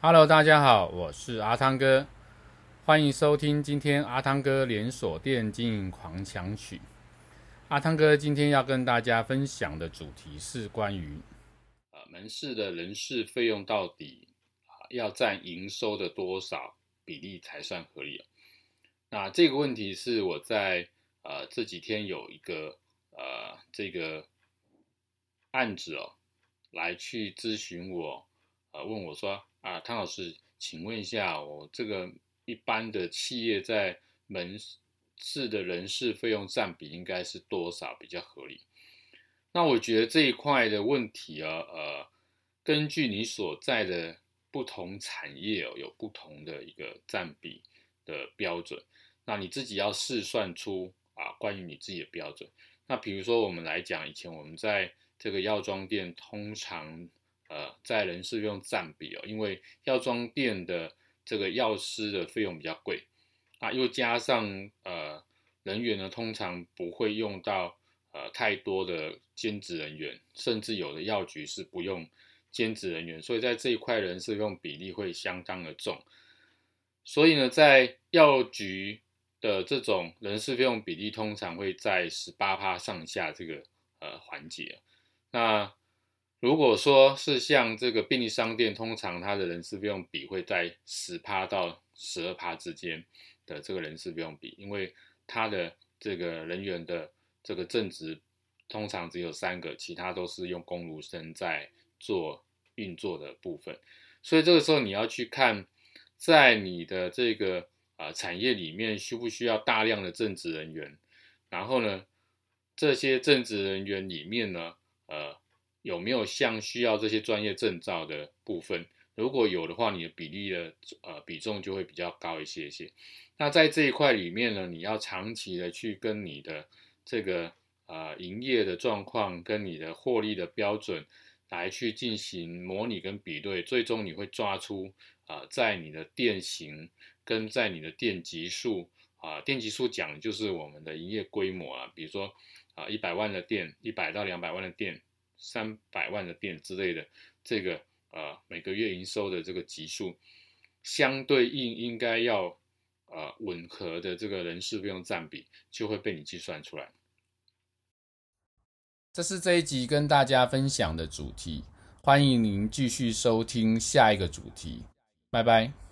Hello，大家好，我是阿汤哥，欢迎收听今天阿汤哥连锁店经营狂想曲。阿汤哥今天要跟大家分享的主题是关于呃门市的人事费用到底啊要占营收的多少比例才算合理？那这个问题是我在呃这几天有一个呃这个案子哦来去咨询我，呃问我说。啊，汤老师，请问一下，我这个一般的企业在门市的人事费用占比应该是多少比较合理？那我觉得这一块的问题啊，呃，根据你所在的不同产业哦，有不同的一个占比的标准。那你自己要试算出啊，关于你自己的标准。那比如说我们来讲，以前我们在这个药妆店通常。呃，在人事用占比哦，因为药妆店的这个药师的费用比较贵啊，又加上呃人员呢，通常不会用到呃太多的兼职人员，甚至有的药局是不用兼职人员，所以在这一块人事用比例会相当的重。所以呢，在药局的这种人事费用比例通常会在十八趴上下这个呃环节，那。如果说是像这个便利商店，通常它的人事费用比会在十趴到十二趴之间的这个人事费用比，因为它的这个人员的这个正职通常只有三个，其他都是用工读生在做运作的部分，所以这个时候你要去看，在你的这个啊、呃、产业里面需不需要大量的正职人员，然后呢，这些正职人员里面呢，呃。有没有像需要这些专业证照的部分？如果有的话，你的比例的呃比重就会比较高一些些。那在这一块里面呢，你要长期的去跟你的这个呃营业的状况跟你的获利的标准来去进行模拟跟比对，最终你会抓出啊、在你的店型跟在你的店级数啊、店级数讲就是我们的营业规模啊，比如说啊一百万的店，一百到两百万的店。三百万的店之类的，这个呃每个月营收的这个级数，相对应应该要呃吻合的这个人事费用占比，就会被你计算出来。这是这一集跟大家分享的主题，欢迎您继续收听下一个主题，拜拜。